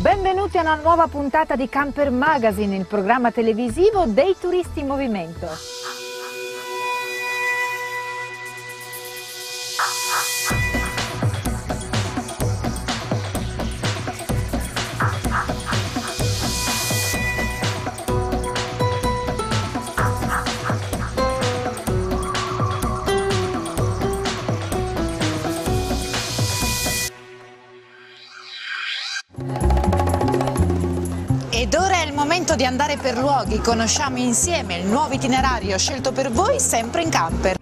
Benvenuti a una nuova puntata di Camper Magazine, il programma televisivo dei turisti in movimento. Di andare per luoghi, conosciamo insieme il nuovo itinerario scelto per voi sempre in camper.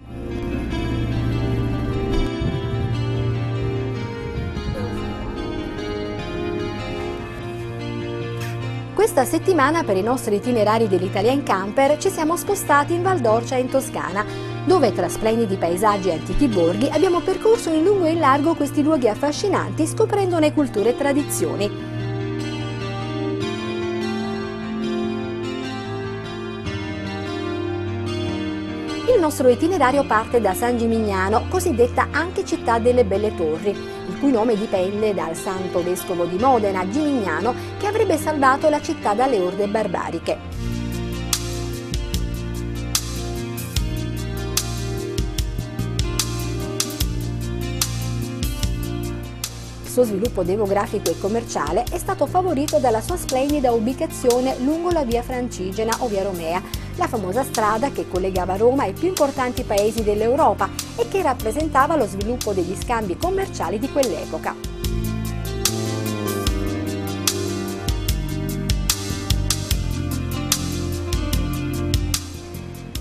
Questa settimana per i nostri itinerari dell'Italia in camper ci siamo spostati in Val d'Orcia in Toscana, dove tra splendidi paesaggi e antichi borghi abbiamo percorso in lungo e in largo questi luoghi affascinanti scoprendone culture e tradizioni. Il nostro itinerario parte da San Gimignano, cosiddetta anche città delle belle torri, il cui nome dipende dal santo vescovo di Modena, Gimignano, che avrebbe salvato la città dalle orde barbariche. Il suo sviluppo demografico e commerciale è stato favorito dalla sua splendida ubicazione lungo la via Francigena o via Romea, la famosa strada che collegava Roma ai più importanti paesi dell'Europa e che rappresentava lo sviluppo degli scambi commerciali di quell'epoca.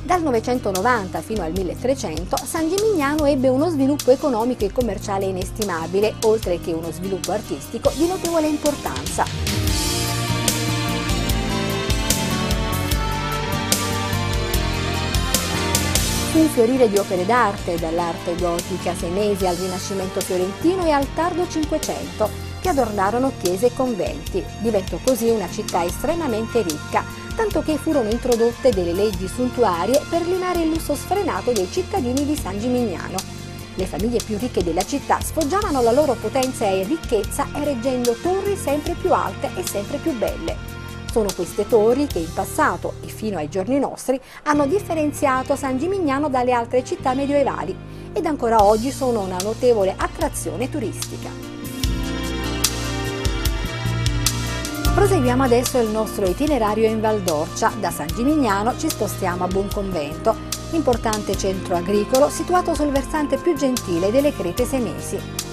Dal 990 fino al 1300 San Gimignano ebbe uno sviluppo economico e commerciale inestimabile, oltre che uno sviluppo artistico di notevole importanza. Un fiorire di opere d'arte, dall'arte gotica senese al Rinascimento fiorentino e al tardo Cinquecento, che adornarono chiese e conventi. Diventò così una città estremamente ricca, tanto che furono introdotte delle leggi suntuarie per limare il lusso sfrenato dei cittadini di San Gimignano. Le famiglie più ricche della città sfoggiavano la loro potenza e ricchezza ereggendo torri sempre più alte e sempre più belle. Sono queste torri che in passato e fino ai giorni nostri hanno differenziato San Gimignano dalle altre città medioevali ed ancora oggi sono una notevole attrazione turistica. Proseguiamo adesso il nostro itinerario in Val d'Orcia. Da San Gimignano ci spostiamo a Buonconvento, importante centro agricolo situato sul versante più gentile delle Crete Senesi.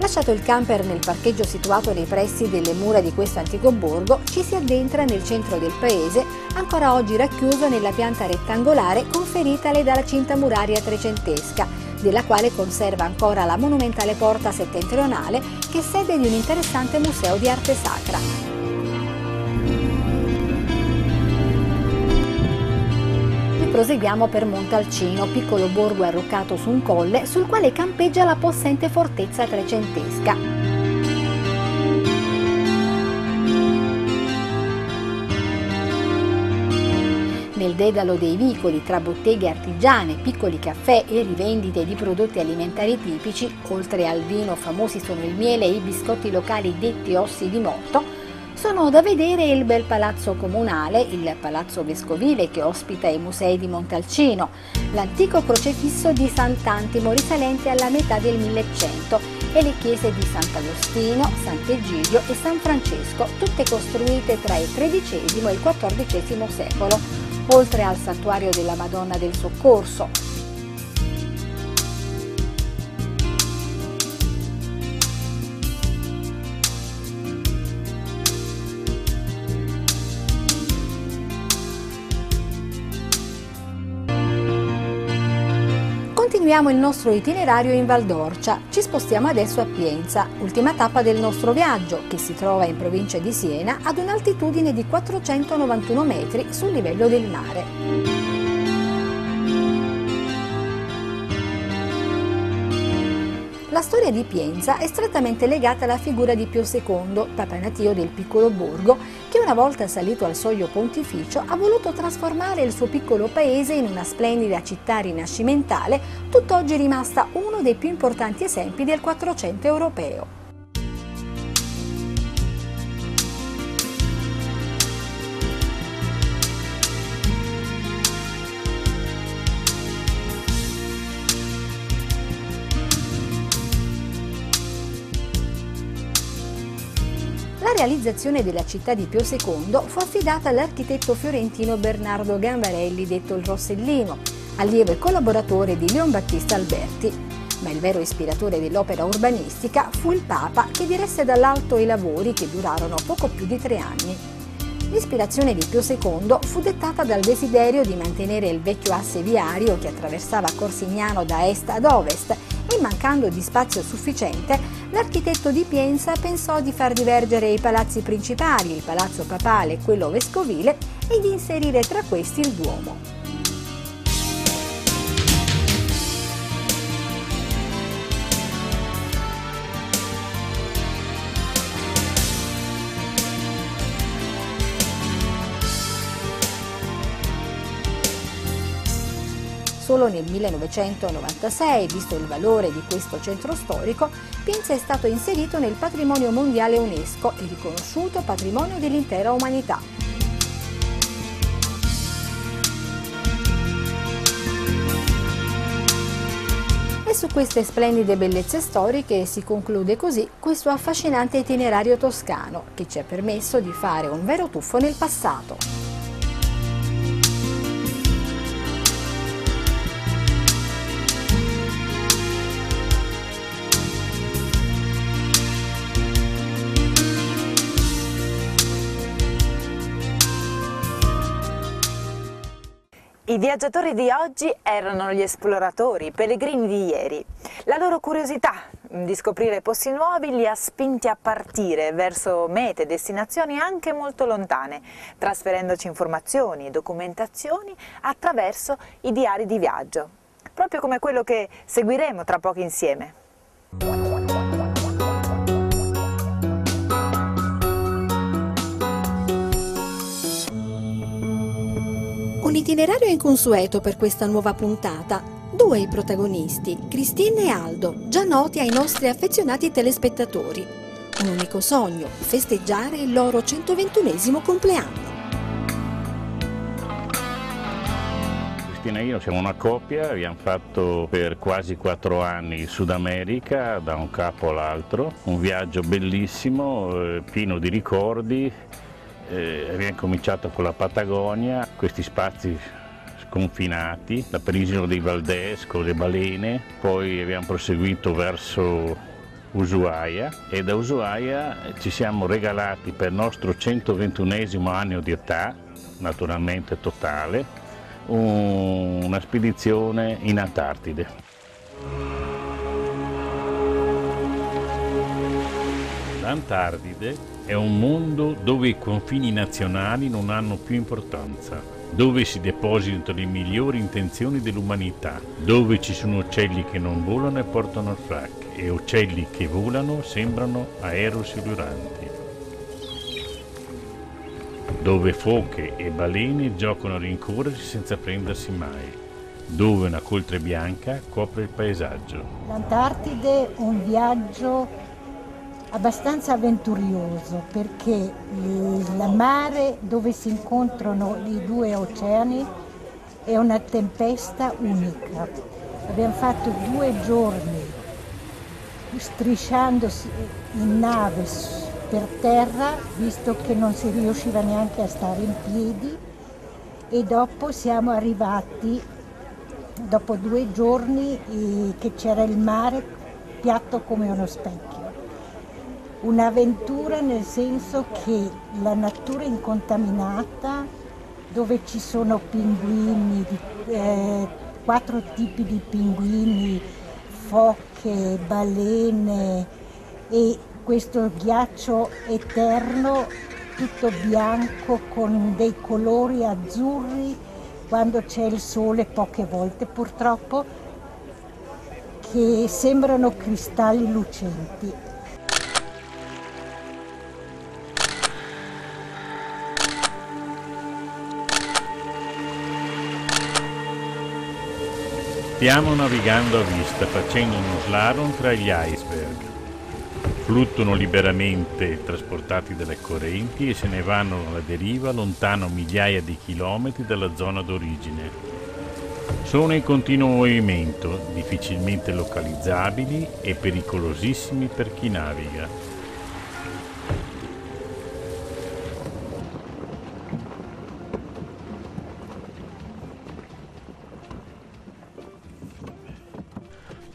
Lasciato il camper nel parcheggio situato nei pressi delle mura di questo antico borgo, ci si addentra nel centro del paese, ancora oggi racchiuso nella pianta rettangolare conferitale dalla cinta muraria trecentesca, della quale conserva ancora la monumentale porta settentrionale che è sede di un interessante museo di arte sacra. Proseguiamo per Montalcino, piccolo borgo arroccato su un colle sul quale campeggia la possente fortezza trecentesca. Nel dedalo dei vicoli tra botteghe artigiane, piccoli caffè e rivendite di prodotti alimentari tipici, oltre al vino famosi sono il miele e i biscotti locali detti ossi di morto, sono da vedere il bel palazzo comunale, il palazzo vescovile che ospita i musei di Montalcino, l'antico crocefisso di Sant'Antimo risalente alla metà del 1100 e le chiese di Sant'Agostino, Sant'Egidio e San Francesco, tutte costruite tra il XIII e il XIV secolo, oltre al santuario della Madonna del Soccorso, Continuiamo il nostro itinerario in Val d'Orcia. Ci spostiamo adesso a Pienza, ultima tappa del nostro viaggio, che si trova in provincia di Siena ad un'altitudine di 491 metri sul livello del mare. La storia di Pienza è strettamente legata alla figura di Pio II, papa natio del piccolo borgo, che una volta salito al soglio pontificio ha voluto trasformare il suo piccolo paese in una splendida città rinascimentale, tutt'oggi rimasta uno dei più importanti esempi del Quattrocento europeo. Realizzazione della città di Pio II fu affidata all'architetto fiorentino Bernardo Gambarelli, detto il Rossellino, allievo e collaboratore di Leon Battista Alberti. Ma il vero ispiratore dell'opera urbanistica fu il Papa che diresse dall'alto i lavori che durarono poco più di tre anni. L'ispirazione di Pio II fu dettata dal desiderio di mantenere il vecchio asse viario che attraversava Corsignano da est ad ovest e mancando di spazio sufficiente, l'architetto di Pienza pensò di far divergere i palazzi principali, il palazzo papale e quello vescovile, e di inserire tra questi il Duomo. Solo nel 1996, visto il valore di questo centro storico, Pienza è stato inserito nel patrimonio mondiale UNESCO e riconosciuto patrimonio dell'intera umanità. E su queste splendide bellezze storiche si conclude così questo affascinante itinerario toscano che ci ha permesso di fare un vero tuffo nel passato. I viaggiatori di oggi erano gli esploratori, i pellegrini di ieri. La loro curiosità di scoprire posti nuovi li ha spinti a partire verso mete destinazioni anche molto lontane, trasferendoci informazioni e documentazioni attraverso i diari di viaggio, proprio come quello che seguiremo tra poco insieme. Un itinerario inconsueto per questa nuova puntata. Due i protagonisti, Cristina e Aldo, già noti ai nostri affezionati telespettatori. Un unico sogno, festeggiare il loro 121 compleanno. Cristina e io siamo una coppia, abbiamo fatto per quasi quattro anni Sud America, da un capo all'altro, un viaggio bellissimo, eh, pieno di ricordi, eh, abbiamo cominciato con la Patagonia, questi spazi sconfinati, la penisola dei Valdés con le balene, poi abbiamo proseguito verso Ushuaia e da Ushuaia ci siamo regalati per il nostro 121 anno di età, naturalmente totale, un, una spedizione in Antartide. L'Antartide è un mondo dove i confini nazionali non hanno più importanza, dove si depositano le migliori intenzioni dell'umanità, dove ci sono uccelli che non volano e portano il frac e uccelli che volano sembrano aerosiluranti, dove foche e balene giocano a rincorrersi senza prendersi mai, dove una coltre bianca copre il paesaggio. L'Antartide un viaggio abbastanza avventurioso perché il mare dove si incontrano i due oceani è una tempesta unica. Abbiamo fatto due giorni strisciandosi in nave per terra, visto che non si riusciva neanche a stare in piedi, e dopo siamo arrivati, dopo due giorni, che c'era il mare piatto come uno specchio. Un'avventura nel senso che la natura incontaminata, dove ci sono pinguini, eh, quattro tipi di pinguini, foche, balene e questo ghiaccio eterno tutto bianco con dei colori azzurri quando c'è il sole poche volte purtroppo che sembrano cristalli lucenti. Stiamo navigando a vista facendo uno slalom tra gli iceberg. Fluttuano liberamente trasportati dalle correnti e se ne vanno alla deriva lontano migliaia di chilometri dalla zona d'origine. Sono in continuo movimento, difficilmente localizzabili e pericolosissimi per chi naviga.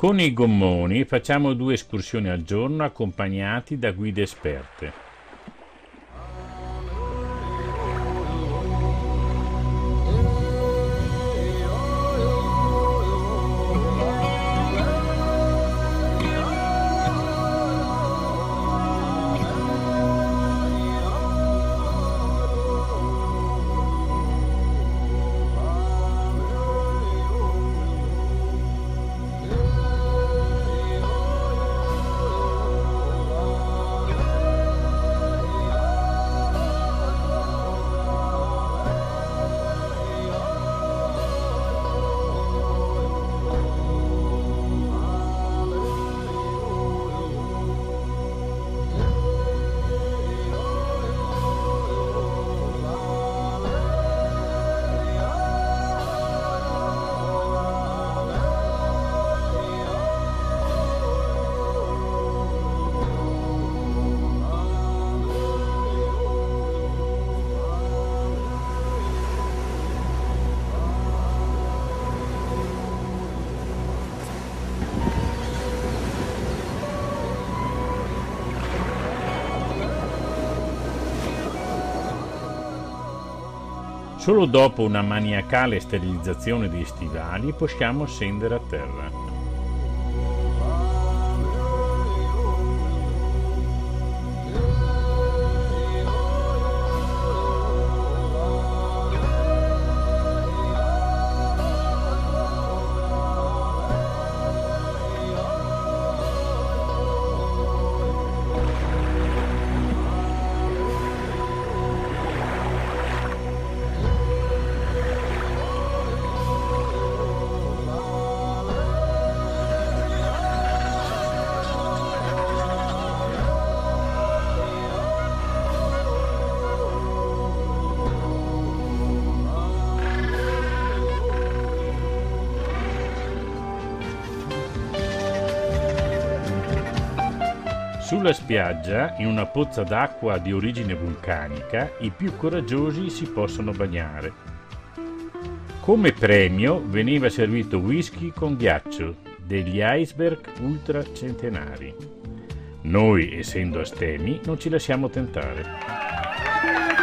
Con i gommoni facciamo due escursioni al giorno accompagnati da guide esperte. Solo dopo una maniacale sterilizzazione dei stivali possiamo scendere a terra. Sulla spiaggia, in una pozza d'acqua di origine vulcanica, i più coraggiosi si possono bagnare. Come premio veniva servito whisky con ghiaccio degli iceberg ultracentenari. Noi, essendo astemi, non ci lasciamo tentare.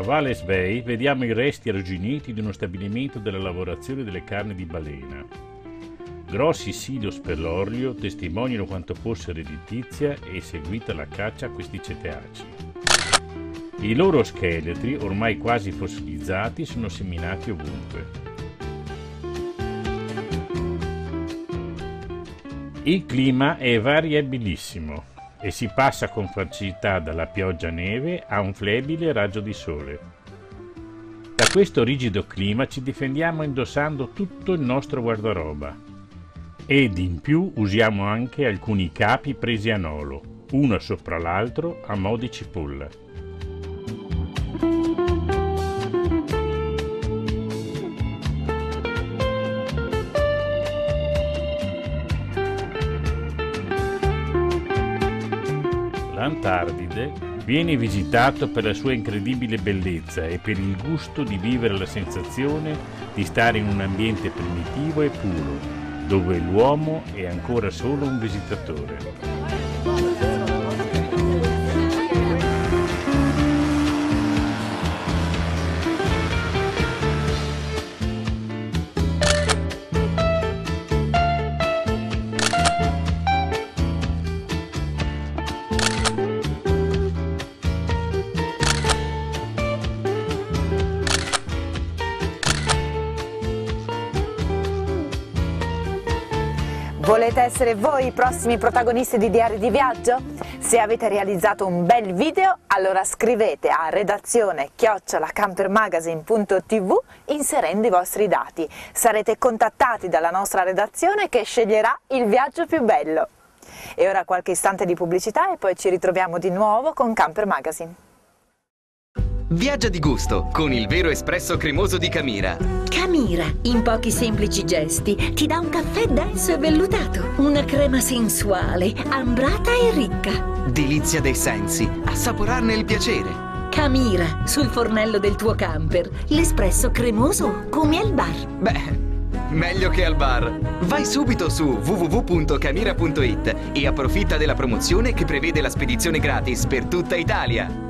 A Valles Bay vediamo i resti arrugginiti di uno stabilimento della lavorazione delle carni di balena. Grossi silos per l'olio testimoniano quanto fosse redditizia e seguita la caccia a questi ceteaci. I loro scheletri, ormai quasi fossilizzati, sono seminati ovunque. Il clima è variabilissimo e si passa con facilità dalla pioggia neve a un flebile raggio di sole. Da questo rigido clima ci difendiamo indossando tutto il nostro guardaroba ed in più usiamo anche alcuni capi presi a nolo, uno sopra l'altro a mo' di cipolla. L'Antardide viene visitato per la sua incredibile bellezza e per il gusto di vivere la sensazione di stare in un ambiente primitivo e puro, dove l'uomo è ancora solo un visitatore. Volete essere voi i prossimi protagonisti di Diari di Viaggio? Se avete realizzato un bel video, allora scrivete a redazione chiocciolacampermagazine.tv inserendo i vostri dati. Sarete contattati dalla nostra redazione che sceglierà il viaggio più bello. E ora qualche istante di pubblicità e poi ci ritroviamo di nuovo con Camper Magazine. Viaggia di gusto con il vero espresso cremoso di Camira. Camira, in pochi semplici gesti, ti dà un caffè denso e vellutato, una crema sensuale, ambrata e ricca. Delizia dei sensi, assaporarne il piacere. Camira, sul fornello del tuo camper, l'espresso cremoso come al bar. Beh, meglio che al bar. Vai subito su www.camira.it e approfitta della promozione che prevede la spedizione gratis per tutta Italia.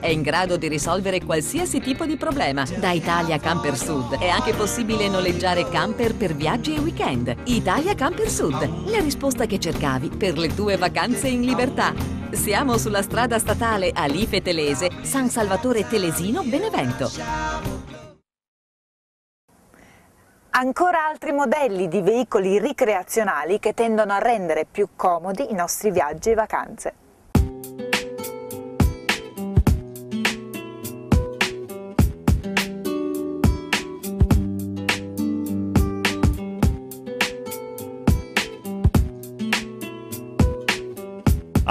è in grado di risolvere qualsiasi tipo di problema. Da Italia Camper Sud è anche possibile noleggiare camper per viaggi e weekend. Italia Camper Sud, la risposta che cercavi per le tue vacanze in libertà. Siamo sulla strada statale Alife Telese, San Salvatore Telesino, Benevento. Ancora altri modelli di veicoli ricreazionali che tendono a rendere più comodi i nostri viaggi e vacanze.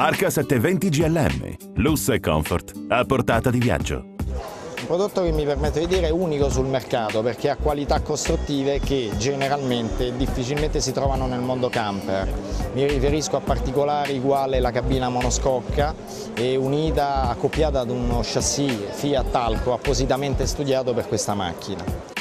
Arca 720 GLM, lusso e comfort a portata di viaggio. Un prodotto che mi permetto di dire è unico sul mercato perché ha qualità costruttive che generalmente difficilmente si trovano nel mondo camper. Mi riferisco a particolari quale la cabina monoscocca e unita, accoppiata ad uno chassis Fiat Talco appositamente studiato per questa macchina.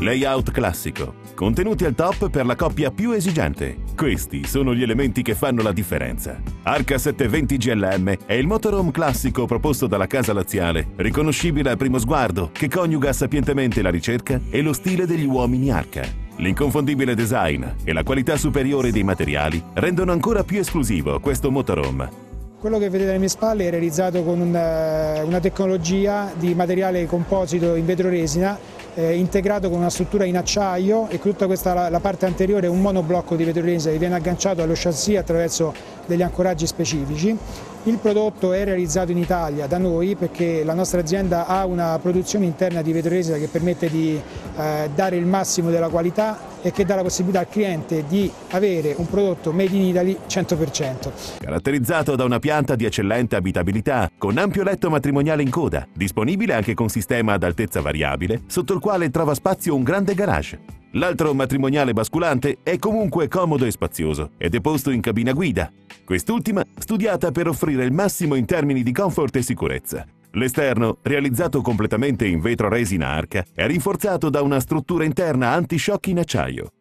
Layout classico. Contenuti al top per la coppia più esigente. Questi sono gli elementi che fanno la differenza. Arca 720 GLM è il motorhome classico proposto dalla casa laziale, riconoscibile al primo sguardo, che coniuga sapientemente la ricerca e lo stile degli uomini Arca. L'inconfondibile design e la qualità superiore dei materiali rendono ancora più esclusivo questo motorhome. Quello che vedete alle mie spalle è realizzato con una, una tecnologia di materiale composito in vetroresina eh, integrato con una struttura in acciaio e tutta questa la, la parte anteriore è un monoblocco di vetroresina che viene agganciato allo chassis attraverso degli ancoraggi specifici. Il prodotto è realizzato in Italia da noi perché la nostra azienda ha una produzione interna di vetroresina che permette di eh, dare il massimo della qualità e che dà la possibilità al cliente di avere un prodotto made in Italy 100%. Caratterizzato da una pianta di eccellente abitabilità, con ampio letto matrimoniale in coda, disponibile anche con sistema ad altezza variabile, sotto il quale trova spazio un grande garage. L'altro matrimoniale basculante è comunque comodo e spazioso ed è posto in cabina guida, quest'ultima studiata per offrire il massimo in termini di comfort e sicurezza. L'esterno, realizzato completamente in vetro resina arca, è rinforzato da una struttura interna anti-shock in acciaio.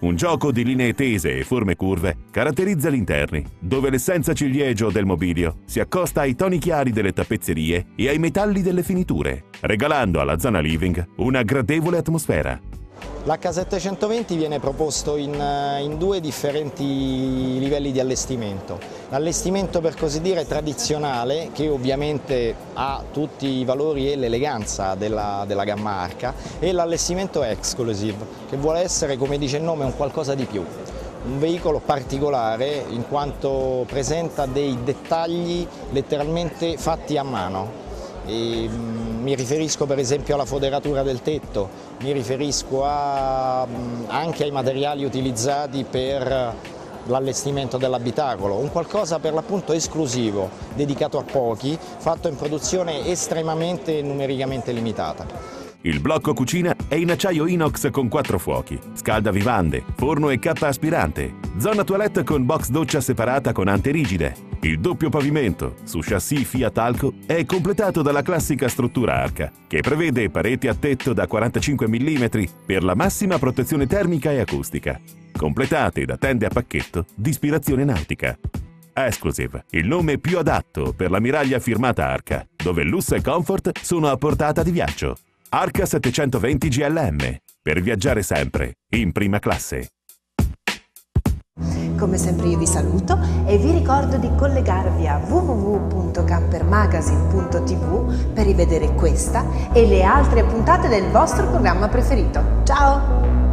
Un gioco di linee tese e forme curve caratterizza gli interni, dove l'essenza ciliegio del mobilio si accosta ai toni chiari delle tappezzerie e ai metalli delle finiture, regalando alla zona living una gradevole atmosfera. L'H720 viene proposto in, eh, in, due differenti livelli di allestimento. L'allestimento per così dire tradizionale che ovviamente ha tutti i valori e l'eleganza della, della, gamma Arca e l'allestimento exclusive che vuole essere come dice il nome un qualcosa di più. Un veicolo particolare in quanto presenta dei dettagli letteralmente fatti a mano e, mm, mi riferisco per esempio alla foderatura del tetto, mi riferisco a, mm, anche ai materiali utilizzati per l'allestimento dell'abitacolo, un qualcosa per l'appunto esclusivo, dedicato a pochi, fatto in produzione estremamente numericamente limitata. Il blocco cucina è in acciaio inox con quattro fuochi, scalda vivande, forno e cappa aspirante, zona toilette con box doccia separata con ante rigide. Il doppio pavimento, su chassis Fiat Alco, è completato dalla classica struttura arca, che prevede pareti a tetto da 45 mm per la massima protezione termica e acustica, completate da tende a pacchetto di ispirazione nautica. Exclusive, il nome più adatto per la miraglia firmata Arca, dove lusso e comfort sono a portata di viaggio. Arca 720 GLM, per viaggiare sempre in prima classe. Come sempre io vi saluto e vi ricordo di collegarvi a www.campermagazine.tv per rivedere questa e le altre puntate del vostro programma preferito. Ciao!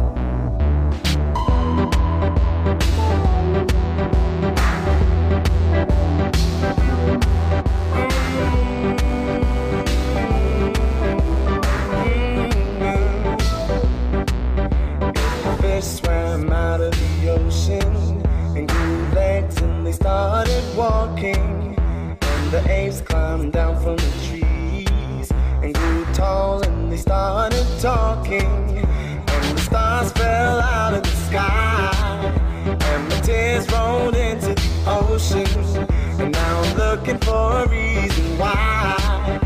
started walking, and the apes climbed down from the trees and grew tall, and they started talking, and the stars fell out of the sky, and the tears rolled into the ocean, and now I'm looking for a reason why.